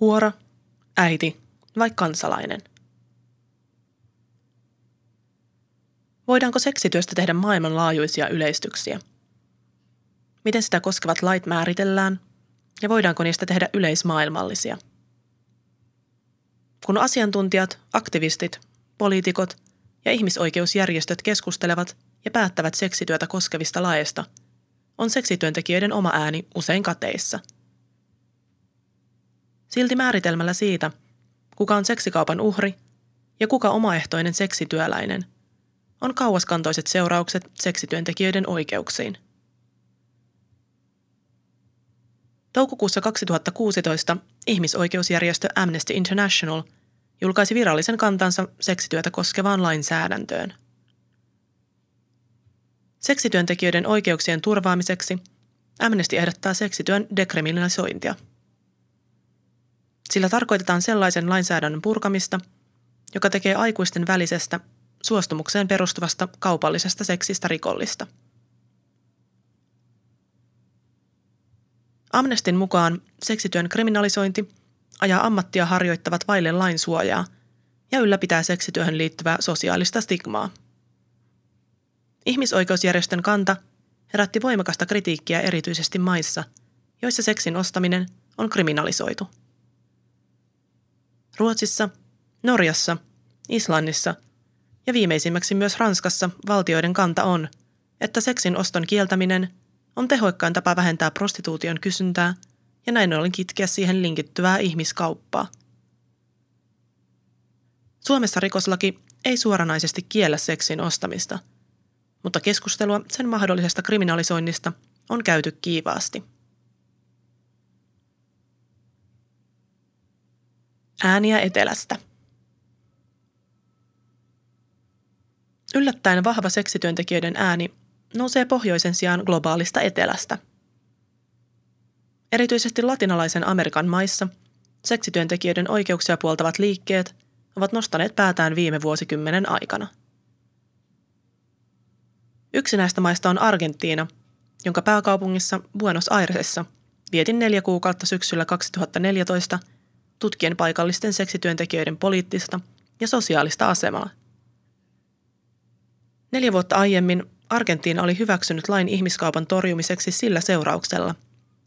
Huora, äiti vai kansalainen? Voidaanko seksityöstä tehdä maailmanlaajuisia yleistyksiä? Miten sitä koskevat lait määritellään ja voidaanko niistä tehdä yleismaailmallisia? Kun asiantuntijat, aktivistit, poliitikot ja ihmisoikeusjärjestöt keskustelevat ja päättävät seksityötä koskevista laeista, on seksityöntekijöiden oma ääni usein kateissa. Silti määritelmällä siitä, kuka on seksikaupan uhri ja kuka omaehtoinen seksityöläinen, on kauaskantoiset seuraukset seksityöntekijöiden oikeuksiin. Toukokuussa 2016 ihmisoikeusjärjestö Amnesty International julkaisi virallisen kantansa seksityötä koskevaan lainsäädäntöön. Seksityöntekijöiden oikeuksien turvaamiseksi Amnesty ehdottaa seksityön dekriminalisointia. Sillä tarkoitetaan sellaisen lainsäädännön purkamista, joka tekee aikuisten välisestä suostumukseen perustuvasta kaupallisesta seksistä rikollista. Amnestin mukaan seksityön kriminalisointi ajaa ammattia harjoittavat vaille lain suojaa ja ylläpitää seksityöhön liittyvää sosiaalista stigmaa. Ihmisoikeusjärjestön kanta herätti voimakasta kritiikkiä erityisesti maissa, joissa seksin ostaminen on kriminalisoitu. Ruotsissa, Norjassa, Islannissa ja viimeisimmäksi myös Ranskassa valtioiden kanta on, että seksin oston kieltäminen on tehokkain tapa vähentää prostituution kysyntää ja näin ollen kitkeä siihen linkittyvää ihmiskauppaa. Suomessa rikoslaki ei suoranaisesti kiellä seksin ostamista – mutta keskustelua sen mahdollisesta kriminalisoinnista on käyty kiivaasti. Ääniä etelästä. Yllättäen vahva seksityöntekijöiden ääni nousee pohjoisen sijaan globaalista etelästä. Erityisesti latinalaisen Amerikan maissa seksityöntekijöiden oikeuksia puoltavat liikkeet ovat nostaneet päätään viime vuosikymmenen aikana – Yksi näistä maista on Argentiina, jonka pääkaupungissa Buenos Airesessa vietin neljä kuukautta syksyllä 2014 tutkien paikallisten seksityöntekijöiden poliittista ja sosiaalista asemaa. Neljä vuotta aiemmin Argentiina oli hyväksynyt lain ihmiskaupan torjumiseksi sillä seurauksella,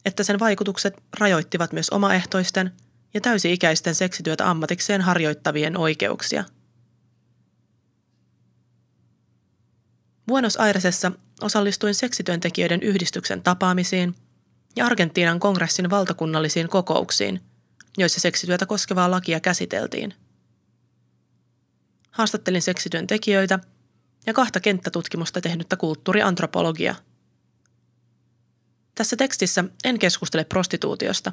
että sen vaikutukset rajoittivat myös omaehtoisten ja täysi-ikäisten seksityötä ammatikseen harjoittavien oikeuksia – Buenos Airesessa osallistuin seksityöntekijöiden yhdistyksen tapaamisiin ja Argentiinan kongressin valtakunnallisiin kokouksiin, joissa seksityötä koskevaa lakia käsiteltiin. Haastattelin seksityöntekijöitä ja kahta kenttätutkimusta tehnyttä kulttuuriantropologia. Tässä tekstissä en keskustele prostituutiosta.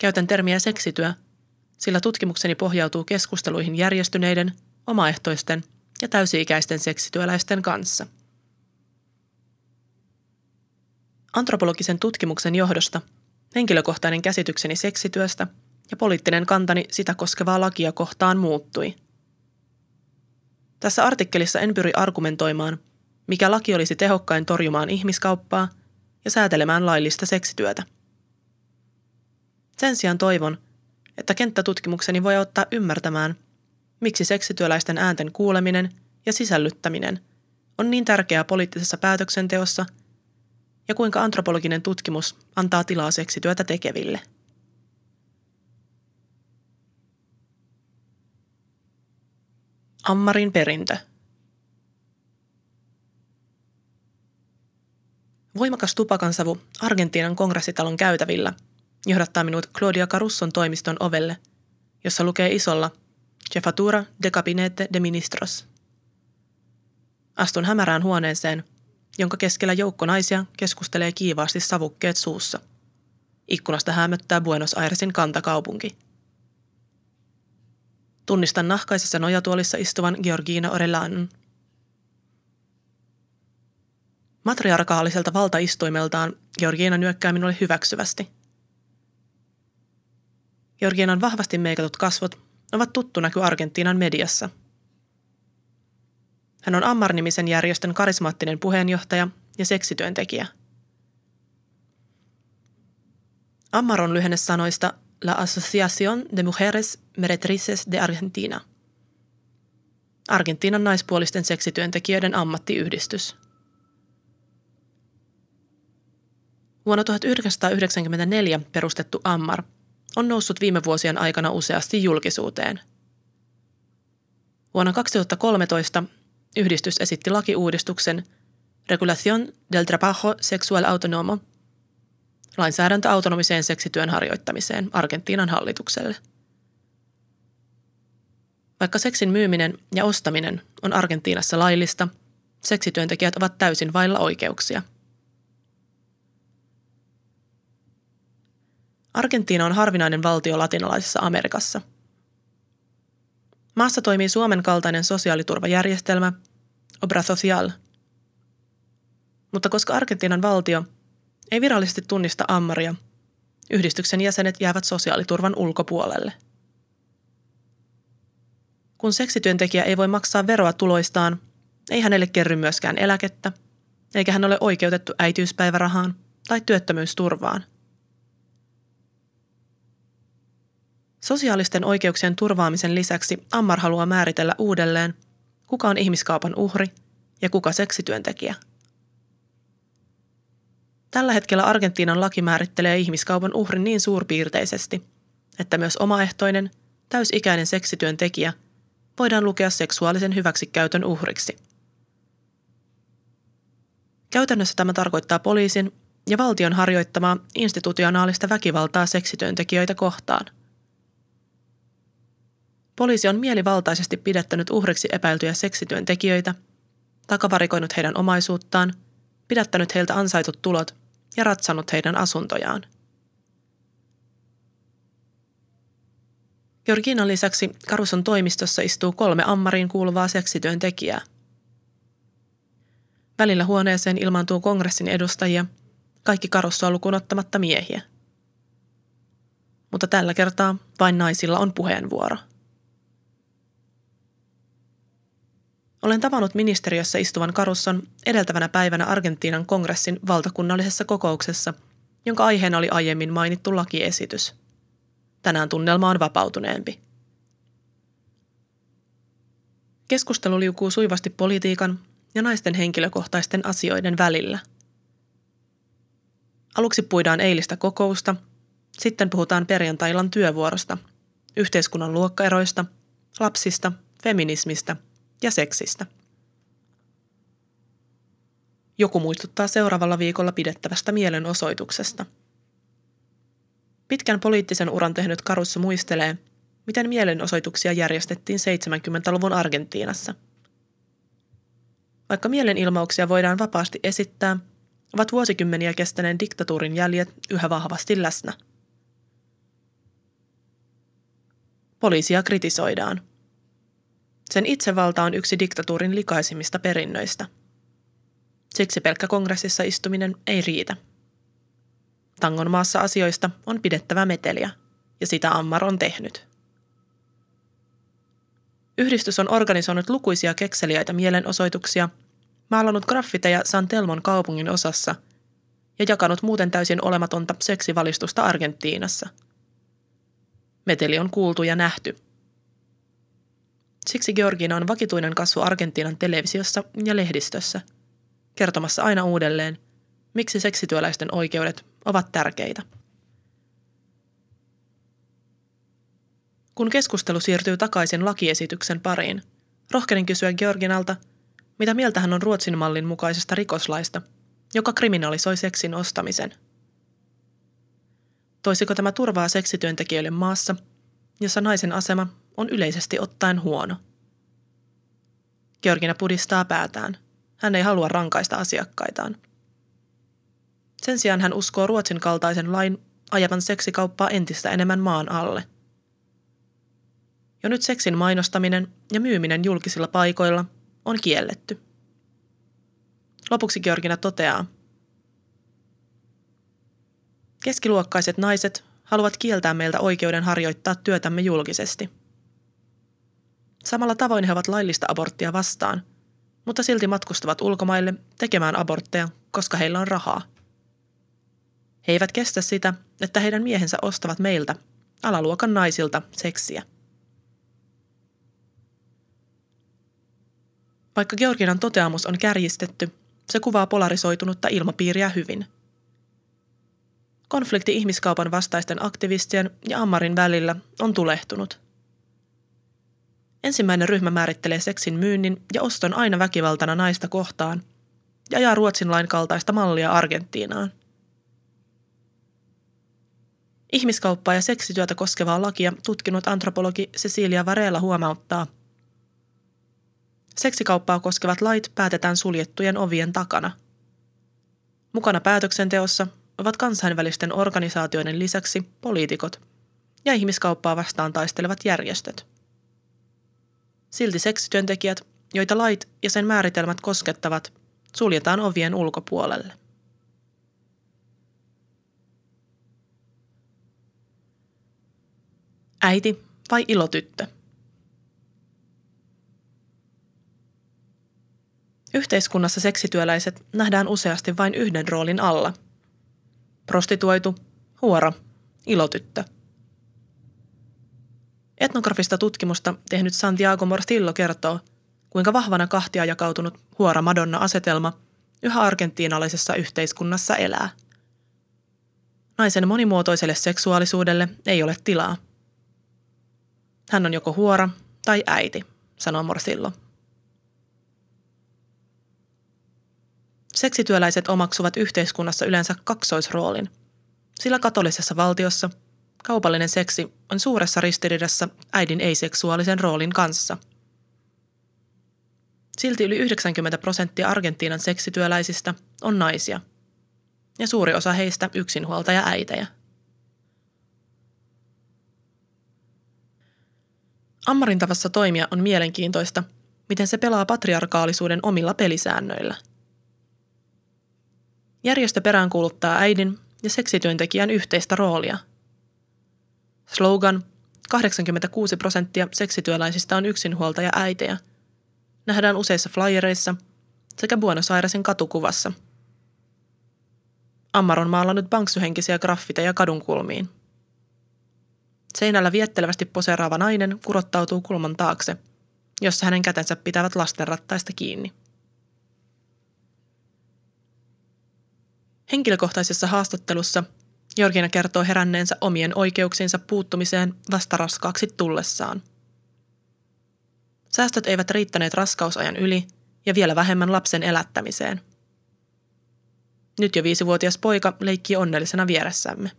Käytän termiä seksityö, sillä tutkimukseni pohjautuu keskusteluihin järjestyneiden, omaehtoisten – ja täysi-ikäisten seksityöläisten kanssa. Antropologisen tutkimuksen johdosta henkilökohtainen käsitykseni seksityöstä ja poliittinen kantani sitä koskevaa lakia kohtaan muuttui. Tässä artikkelissa en pyri argumentoimaan, mikä laki olisi tehokkain torjumaan ihmiskauppaa ja säätelemään laillista seksityötä. Sen sijaan toivon, että kenttätutkimukseni voi ottaa ymmärtämään, miksi seksityöläisten äänten kuuleminen ja sisällyttäminen on niin tärkeää poliittisessa päätöksenteossa ja kuinka antropologinen tutkimus antaa tilaa seksityötä tekeville. Ammarin perintö. Voimakas tupakansavu Argentiinan kongressitalon käytävillä johdattaa minut Claudia Carusson toimiston ovelle, jossa lukee isolla – Jefatura de Gabinete de Ministros. Astun hämärään huoneeseen, jonka keskellä joukko naisia keskustelee kiivaasti savukkeet suussa. Ikkunasta hämöttää Buenos Airesin kantakaupunki. Tunnistan nahkaisessa nojatuolissa istuvan Georgina Orellanon. Matriarkaaliselta valtaistuimeltaan Georgina nyökkää minulle hyväksyvästi. Georginan vahvasti meikatut kasvot ovat tuttu näky Argentiinan mediassa. Hän on Ammar-nimisen järjestön karismaattinen puheenjohtaja ja seksityöntekijä. Ammar on lyhenne sanoista La Asociación de Mujeres Meretrices de Argentina. Argentiinan naispuolisten seksityöntekijöiden ammattiyhdistys. Vuonna 1994 perustettu Ammar on noussut viime vuosien aikana useasti julkisuuteen. Vuonna 2013 yhdistys esitti lakiuudistuksen Regulación del Trabajo Sexual Autonomo – lainsäädäntö autonomiseen seksityön harjoittamiseen Argentiinan hallitukselle. Vaikka seksin myyminen ja ostaminen on Argentiinassa laillista, seksityöntekijät ovat täysin vailla oikeuksia. Argentiina on harvinainen valtio latinalaisessa Amerikassa. Maassa toimii Suomen kaltainen sosiaaliturvajärjestelmä, Obra Social. Mutta koska Argentiinan valtio ei virallisesti tunnista ammaria. Yhdistyksen jäsenet jäävät sosiaaliturvan ulkopuolelle. Kun seksityöntekijä ei voi maksaa veroa tuloistaan, ei hänelle kerry myöskään eläkettä, eikä hän ole oikeutettu äitiyspäivärahaan tai työttömyysturvaan. Sosiaalisten oikeuksien turvaamisen lisäksi Ammar haluaa määritellä uudelleen, kuka on ihmiskaupan uhri ja kuka seksityöntekijä – Tällä hetkellä Argentiinan laki määrittelee ihmiskaupan uhrin niin suurpiirteisesti, että myös omaehtoinen, täysikäinen seksityöntekijä voidaan lukea seksuaalisen hyväksikäytön uhriksi. Käytännössä tämä tarkoittaa poliisin ja valtion harjoittamaa institutionaalista väkivaltaa seksityöntekijöitä kohtaan. Poliisi on mielivaltaisesti pidättänyt uhriksi epäiltyjä seksityöntekijöitä, takavarikoinut heidän omaisuuttaan, pidättänyt heiltä ansaitut tulot ja ratsannut heidän asuntojaan. Georginan lisäksi Karuson toimistossa istuu kolme ammariin kuuluvaa seksityöntekijää. Välillä huoneeseen ilmaantuu kongressin edustajia, kaikki Karussoa lukuun ottamatta miehiä. Mutta tällä kertaa vain naisilla on puheenvuoro. Olen tavannut ministeriössä istuvan Karusson edeltävänä päivänä Argentiinan kongressin valtakunnallisessa kokouksessa, jonka aiheena oli aiemmin mainittu lakiesitys. Tänään tunnelma on vapautuneempi. Keskustelu liukuu suivasti politiikan ja naisten henkilökohtaisten asioiden välillä. Aluksi puidaan eilistä kokousta, sitten puhutaan perjantailan työvuorosta, yhteiskunnan luokkaeroista, lapsista, feminismistä – ja seksistä. Joku muistuttaa seuraavalla viikolla pidettävästä mielenosoituksesta. Pitkän poliittisen uran tehnyt Karussa muistelee, miten mielenosoituksia järjestettiin 70-luvun Argentiinassa. Vaikka mielenilmauksia voidaan vapaasti esittää, ovat vuosikymmeniä kestäneen diktatuurin jäljet yhä vahvasti läsnä. Poliisia kritisoidaan – sen itsevalta on yksi diktatuurin likaisimmista perinnöistä. Siksi pelkkä kongressissa istuminen ei riitä. Tangon maassa asioista on pidettävä meteliä, ja sitä Ammar on tehnyt. Yhdistys on organisoinut lukuisia kekseliäitä mielenosoituksia, maalannut graffiteja San Telmon kaupungin osassa ja jakanut muuten täysin olematonta seksivalistusta Argentiinassa. Meteli on kuultu ja nähty – Siksi Georgina on vakituinen kasvu Argentiinan televisiossa ja lehdistössä, kertomassa aina uudelleen, miksi seksityöläisten oikeudet ovat tärkeitä. Kun keskustelu siirtyy takaisin lakiesityksen pariin, rohkenin kysyä Georginalta, mitä mieltä hän on Ruotsin mallin mukaisesta rikoslaista, joka kriminalisoi seksin ostamisen. Toisiko tämä turvaa seksityöntekijöille maassa, jossa naisen asema on yleisesti ottaen huono. Georgina pudistaa päätään. Hän ei halua rankaista asiakkaitaan. Sen sijaan hän uskoo Ruotsin kaltaisen lain ajavan seksikauppaa entistä enemmän maan alle. Jo nyt seksin mainostaminen ja myyminen julkisilla paikoilla on kielletty. Lopuksi Georgina toteaa, Keskiluokkaiset naiset haluavat kieltää meiltä oikeuden harjoittaa työtämme julkisesti – Samalla tavoin he ovat laillista aborttia vastaan, mutta silti matkustavat ulkomaille tekemään abortteja, koska heillä on rahaa. He eivät kestä sitä, että heidän miehensä ostavat meiltä alaluokan naisilta seksiä. Vaikka Georginan toteamus on kärjistetty, se kuvaa polarisoitunutta ilmapiiriä hyvin. Konflikti ihmiskaupan vastaisten aktivistien ja Ammarin välillä on tulehtunut. Ensimmäinen ryhmä määrittelee seksin myynnin ja oston aina väkivaltana naista kohtaan ja ajaa Ruotsin lain kaltaista mallia Argentiinaan. Ihmiskauppaa ja seksityötä koskevaa lakia tutkinut antropologi Cecilia Varela huomauttaa – Seksikauppaa koskevat lait päätetään suljettujen ovien takana. Mukana päätöksenteossa ovat kansainvälisten organisaatioiden lisäksi poliitikot ja ihmiskauppaa vastaan taistelevat järjestöt. Silti seksityöntekijät, joita lait ja sen määritelmät koskettavat, suljetaan ovien ulkopuolelle. Äiti vai ilotyttö? Yhteiskunnassa seksityöläiset nähdään useasti vain yhden roolin alla. Prostituoitu, huora, ilotyttö. Etnografista tutkimusta tehnyt Santiago Mortillo kertoo, kuinka vahvana kahtia jakautunut huora Madonna-asetelma yhä argentiinalaisessa yhteiskunnassa elää. Naisen monimuotoiselle seksuaalisuudelle ei ole tilaa. Hän on joko huora tai äiti, sanoo Morsillo. Seksityöläiset omaksuvat yhteiskunnassa yleensä kaksoisroolin, sillä katolisessa valtiossa kaupallinen seksi on suuressa ristiriidassa äidin ei-seksuaalisen roolin kanssa. Silti yli 90 prosenttia Argentiinan seksityöläisistä on naisia, ja suuri osa heistä yksinhuoltaja äitejä. Ammarin tavassa toimia on mielenkiintoista, miten se pelaa patriarkaalisuuden omilla pelisäännöillä – Järjestö peräänkuuluttaa äidin ja seksityöntekijän yhteistä roolia. Slogan 86 prosenttia seksityöläisistä on yksinhuoltaja äitejä nähdään useissa flyereissa sekä Buenos Airesin katukuvassa. Ammar on maalannut banksyhenkisiä graffiteja kadunkulmiin. Seinällä viettelevästi poseeraava nainen kurottautuu kulman taakse, jossa hänen kätensä pitävät lastenrattaista kiinni. Henkilökohtaisessa haastattelussa Georgina kertoo heränneensä omien oikeuksiinsa puuttumiseen vasta raskaaksi tullessaan. Säästöt eivät riittäneet raskausajan yli ja vielä vähemmän lapsen elättämiseen. Nyt jo viisivuotias poika leikkii onnellisena vieressämme.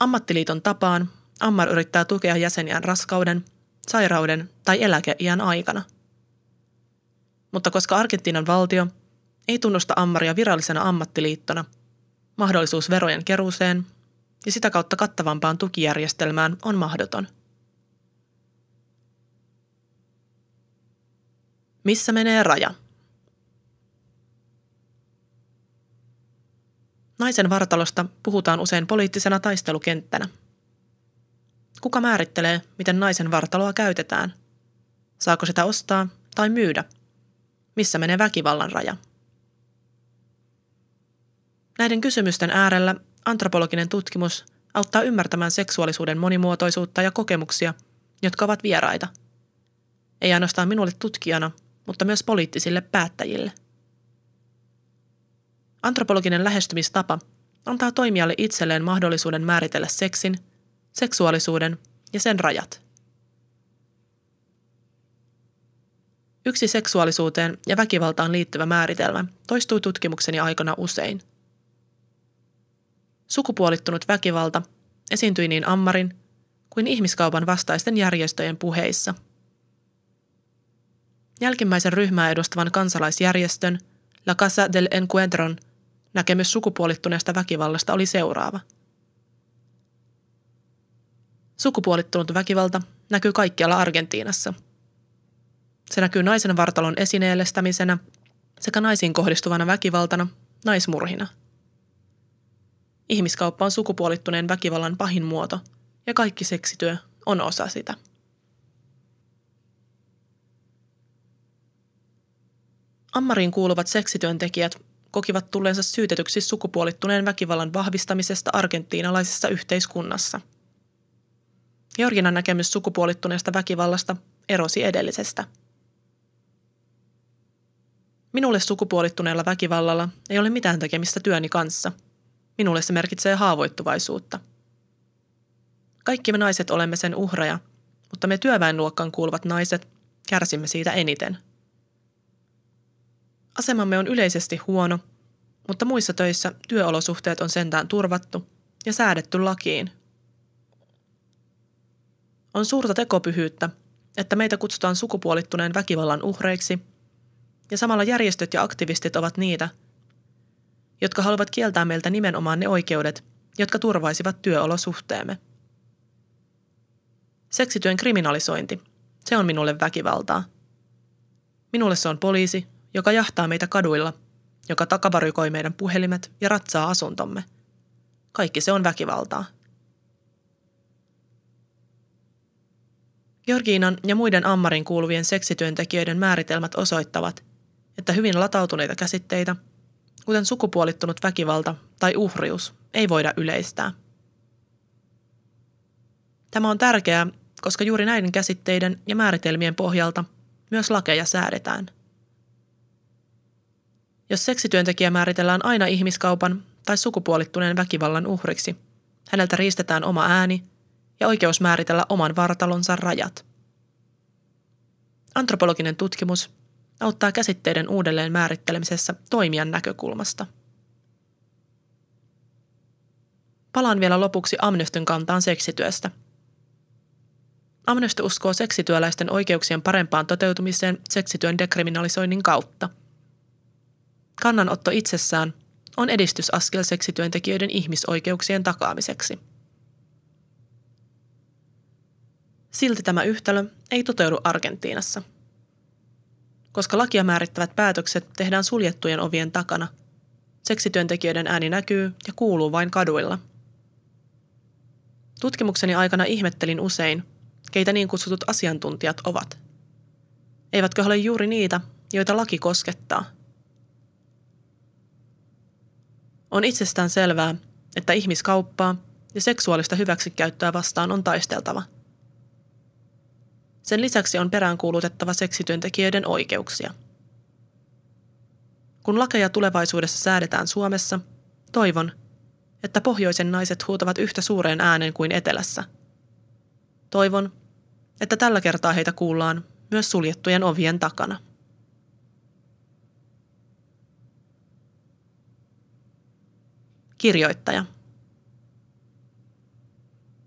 Ammattiliiton tapaan Ammar yrittää tukea jäseniään raskauden, sairauden tai eläkeiän aikana. Mutta koska Argentiinan valtio – ei tunnusta Ammaria virallisena ammattiliittona. Mahdollisuus verojen keruuseen ja sitä kautta kattavampaan tukijärjestelmään on mahdoton. Missä menee raja? Naisen vartalosta puhutaan usein poliittisena taistelukenttänä. Kuka määrittelee, miten naisen vartaloa käytetään? Saako sitä ostaa tai myydä? Missä menee väkivallan raja? Näiden kysymysten äärellä antropologinen tutkimus auttaa ymmärtämään seksuaalisuuden monimuotoisuutta ja kokemuksia, jotka ovat vieraita. Ei ainoastaan minulle tutkijana, mutta myös poliittisille päättäjille. Antropologinen lähestymistapa antaa toimijalle itselleen mahdollisuuden määritellä seksin, seksuaalisuuden ja sen rajat. Yksi seksuaalisuuteen ja väkivaltaan liittyvä määritelmä toistuu tutkimukseni aikana usein – Sukupuolittunut väkivalta esiintyi niin Ammarin kuin ihmiskaupan vastaisten järjestöjen puheissa. Jälkimmäisen ryhmää edustavan kansalaisjärjestön La Casa del Encuentron näkemys sukupuolittuneesta väkivallasta oli seuraava. Sukupuolittunut väkivalta näkyy kaikkialla Argentiinassa. Se näkyy naisen vartalon esineellistämisenä sekä naisiin kohdistuvana väkivaltana, naismurhina – Ihmiskauppa on sukupuolittuneen väkivallan pahin muoto, ja kaikki seksityö on osa sitä. Ammariin kuuluvat seksityöntekijät kokivat tulleensa syytetyksi sukupuolittuneen väkivallan vahvistamisesta argentiinalaisessa yhteiskunnassa. Georginan näkemys sukupuolittuneesta väkivallasta erosi edellisestä. Minulle sukupuolittuneella väkivallalla ei ole mitään tekemistä työni kanssa. Minulle se merkitsee haavoittuvaisuutta. Kaikki me naiset olemme sen uhreja, mutta me työväenluokkaan kuuluvat naiset kärsimme siitä eniten – Asemamme on yleisesti huono, mutta muissa töissä työolosuhteet on sentään turvattu ja säädetty lakiin. On suurta tekopyhyyttä, että meitä kutsutaan sukupuolittuneen väkivallan uhreiksi, ja samalla järjestöt ja aktivistit ovat niitä, jotka haluavat kieltää meiltä nimenomaan ne oikeudet, jotka turvaisivat työolosuhteemme. Seksityön kriminalisointi, se on minulle väkivaltaa. Minulle se on poliisi, joka jahtaa meitä kaduilla, joka takavarikoi meidän puhelimet ja ratsaa asuntomme. Kaikki se on väkivaltaa. Georgiinan ja muiden ammarin kuuluvien seksityöntekijöiden määritelmät osoittavat, että hyvin latautuneita käsitteitä, kuten sukupuolittunut väkivalta tai uhrius, ei voida yleistää. Tämä on tärkeää, koska juuri näiden käsitteiden ja määritelmien pohjalta myös lakeja säädetään – jos seksityöntekijä määritellään aina ihmiskaupan tai sukupuolittuneen väkivallan uhriksi, häneltä riistetään oma ääni ja oikeus määritellä oman vartalonsa rajat. Antropologinen tutkimus auttaa käsitteiden uudelleen määrittelemisessä toimijan näkökulmasta. Palaan vielä lopuksi Amnestyn kantaan seksityöstä. Amnesty uskoo seksityöläisten oikeuksien parempaan toteutumiseen seksityön dekriminalisoinnin kautta – Kannanotto itsessään on edistysaskel seksityöntekijöiden ihmisoikeuksien takaamiseksi. Silti tämä yhtälö ei toteudu Argentiinassa. Koska lakia määrittävät päätökset tehdään suljettujen ovien takana, seksityöntekijöiden ääni näkyy ja kuuluu vain kaduilla. Tutkimukseni aikana ihmettelin usein, keitä niin kutsutut asiantuntijat ovat. Eivätkö ole juuri niitä, joita laki koskettaa – On itsestään selvää, että ihmiskauppaa ja seksuaalista hyväksikäyttöä vastaan on taisteltava. Sen lisäksi on peräänkuulutettava seksityöntekijöiden oikeuksia. Kun lakeja tulevaisuudessa säädetään Suomessa, toivon, että pohjoisen naiset huutavat yhtä suureen äänen kuin etelässä. Toivon, että tällä kertaa heitä kuullaan myös suljettujen ovien takana. Kirjoittaja.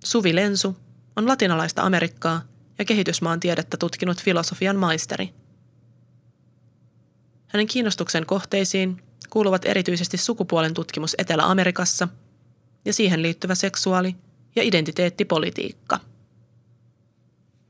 Suvi Lensu on latinalaista Amerikkaa ja kehitysmaan tiedettä tutkinut filosofian maisteri. Hänen kiinnostuksen kohteisiin kuuluvat erityisesti sukupuolen tutkimus Etelä-Amerikassa ja siihen liittyvä seksuaali- ja identiteettipolitiikka.